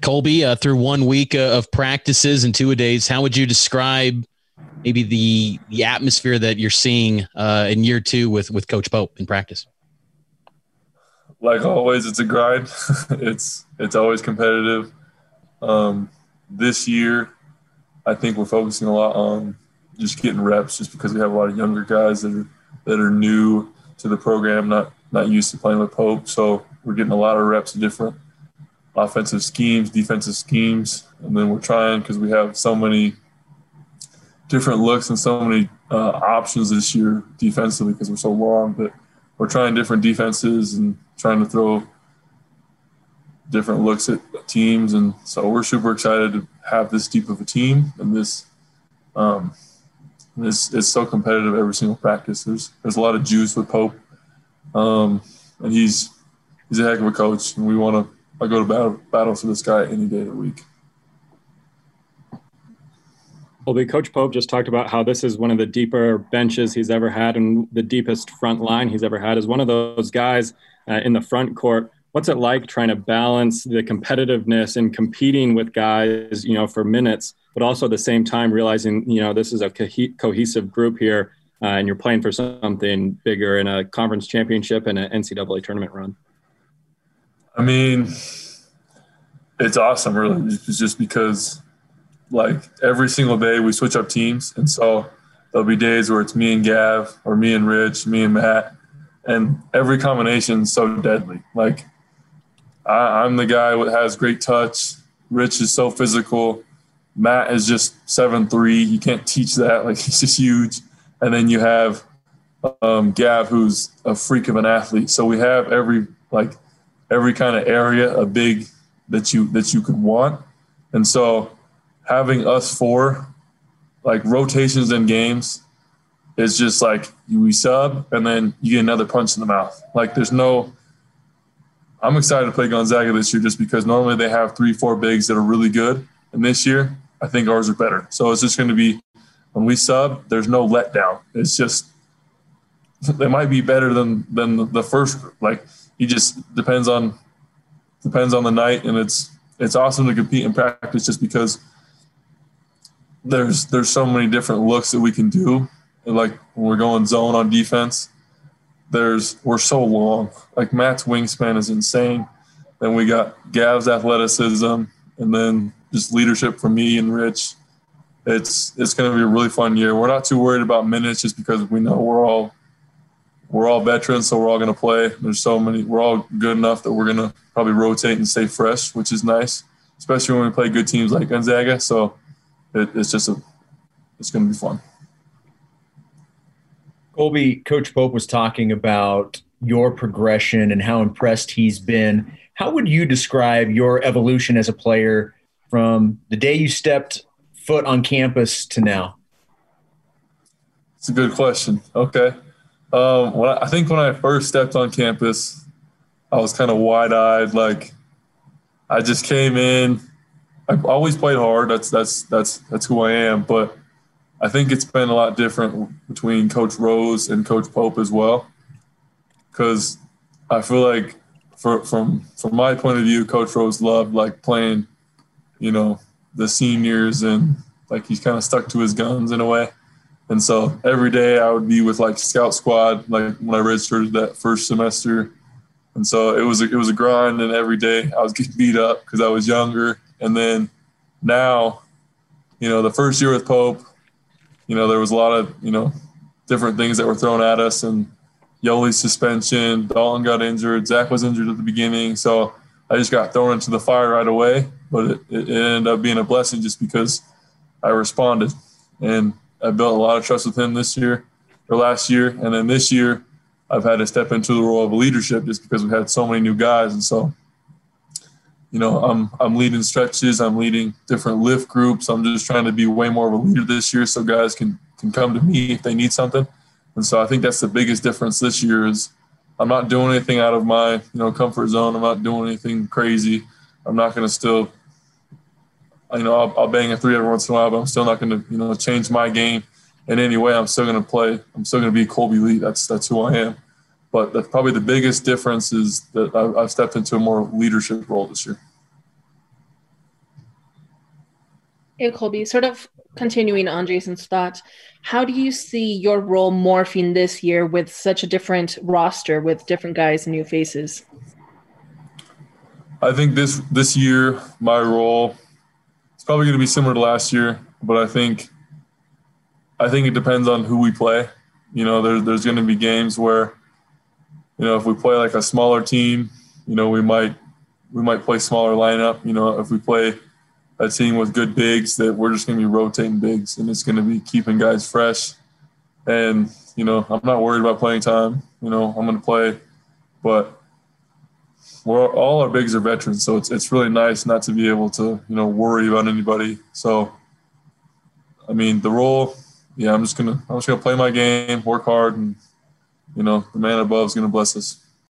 Kolby, uh, through one week uh, of practices and two a days, how would you describe maybe the the atmosphere that you're seeing uh, in year two with with Coach Pope in practice? Like always, it's a grind. it's it's always competitive. Um, this year, I think we're focusing a lot on just getting reps, just because we have a lot of younger guys that are that are new to the program, not not used to playing with Pope. So we're getting a lot of reps different offensive schemes, defensive schemes, and then we're trying because we have so many different looks and so many uh, options this year defensively because we're so long. But we're trying different defenses and trying to throw different looks at teams, and so we're super excited to have this deep of a team and this. Um, this is so competitive every single practice. There's there's a lot of juice with Pope, um, and he's he's a heck of a coach, and we want to I go to battle, battle for this guy any day of the week. Well, the Coach Pope just talked about how this is one of the deeper benches he's ever had and the deepest front line he's ever had. As one of those guys uh, in the front court, what's it like trying to balance the competitiveness and competing with guys, you know, for minutes, but also at the same time realizing, you know, this is a co- cohesive group here, uh, and you're playing for something bigger in a conference championship and an NCAA tournament run. I mean, it's awesome, really. It's just because, like, every single day we switch up teams. And so there'll be days where it's me and Gav, or me and Rich, me and Matt. And every combination is so deadly. Like, I, I'm the guy that has great touch. Rich is so physical. Matt is just seven three. You can't teach that. Like, he's just huge. And then you have um, Gav, who's a freak of an athlete. So we have every, like, every kind of area a big that you that you could want. And so having us four like rotations in games is just like we sub and then you get another punch in the mouth. Like there's no I'm excited to play Gonzaga this year just because normally they have three, four bigs that are really good. And this year, I think ours are better. So it's just going to be when we sub, there's no letdown. It's just they might be better than than the first group. Like he just depends on depends on the night, and it's it's awesome to compete in practice just because there's there's so many different looks that we can do. Like when we're going zone on defense, there's we're so long. Like Matt's wingspan is insane. Then we got Gav's athleticism, and then just leadership from me and Rich. It's it's going to be a really fun year. We're not too worried about minutes just because we know we're all we're all veterans, so we're all going to play. There's so many. We're all good enough that we're going to probably rotate and stay fresh, which is nice, especially when we play good teams like Gonzaga. So it, it's just a, it's going to be fun. Kolby, Coach Pope was talking about your progression and how impressed he's been. How would you describe your evolution as a player from the day you stepped foot on campus to now? It's a good question. Okay. Um, when I, I think when I first stepped on campus, I was kind of wide eyed. Like I just came in. I always played hard. That's that's that's that's who I am. But I think it's been a lot different between Coach Rose and Coach Pope as well. Because I feel like, for, from from my point of view, Coach Rose loved like playing, you know, the seniors and like he's kind of stuck to his guns in a way. And so every day I would be with like scout squad, like when I registered that first semester. And so it was a, it was a grind, and every day I was getting beat up because I was younger. And then now, you know, the first year with Pope, you know, there was a lot of you know different things that were thrown at us, and Yoeli's suspension, Dalton got injured, Zach was injured at the beginning, so I just got thrown into the fire right away. But it, it ended up being a blessing just because I responded, and I built a lot of trust with him this year or last year, and then this year I've had to step into the role of leadership just because we've had so many new guys, and so you know I'm I'm leading stretches, I'm leading different lift groups. I'm just trying to be way more of a leader this year, so guys can can come to me if they need something, and so I think that's the biggest difference this year is I'm not doing anything out of my you know comfort zone. I'm not doing anything crazy. I'm not going to still you know, I'll, I'll, bang a three every once in a while, but I'm still not going to, you know, change my game in any way. I'm still going to play. I'm still going to be Kolby Lee. That's that's who I am. But the, probably the biggest difference is that I, I've stepped into a more leadership role this year. Hey, Kolby, sort of continuing on Jason's thought, how do you see your role morphing this year with such a different roster with different guys and new faces? I think this this year my role is probably going to be similar to last year, but I think I think it depends on who we play. You know, there, there's going to be games where, you know, if we play like a smaller team, you know, we might we might play smaller lineup. You know, if we play a team with good bigs, that we're just going to be rotating bigs, and it's going to be keeping guys fresh. And you know, I'm not worried about playing time. You know, I'm going to play, but we're all our bigs are veterans, so it's it's really nice not to be able to you know worry about anybody. So, I mean, the role, yeah, I'm just gonna I'm just gonna play my game, work hard, and you know the man above is gonna bless us.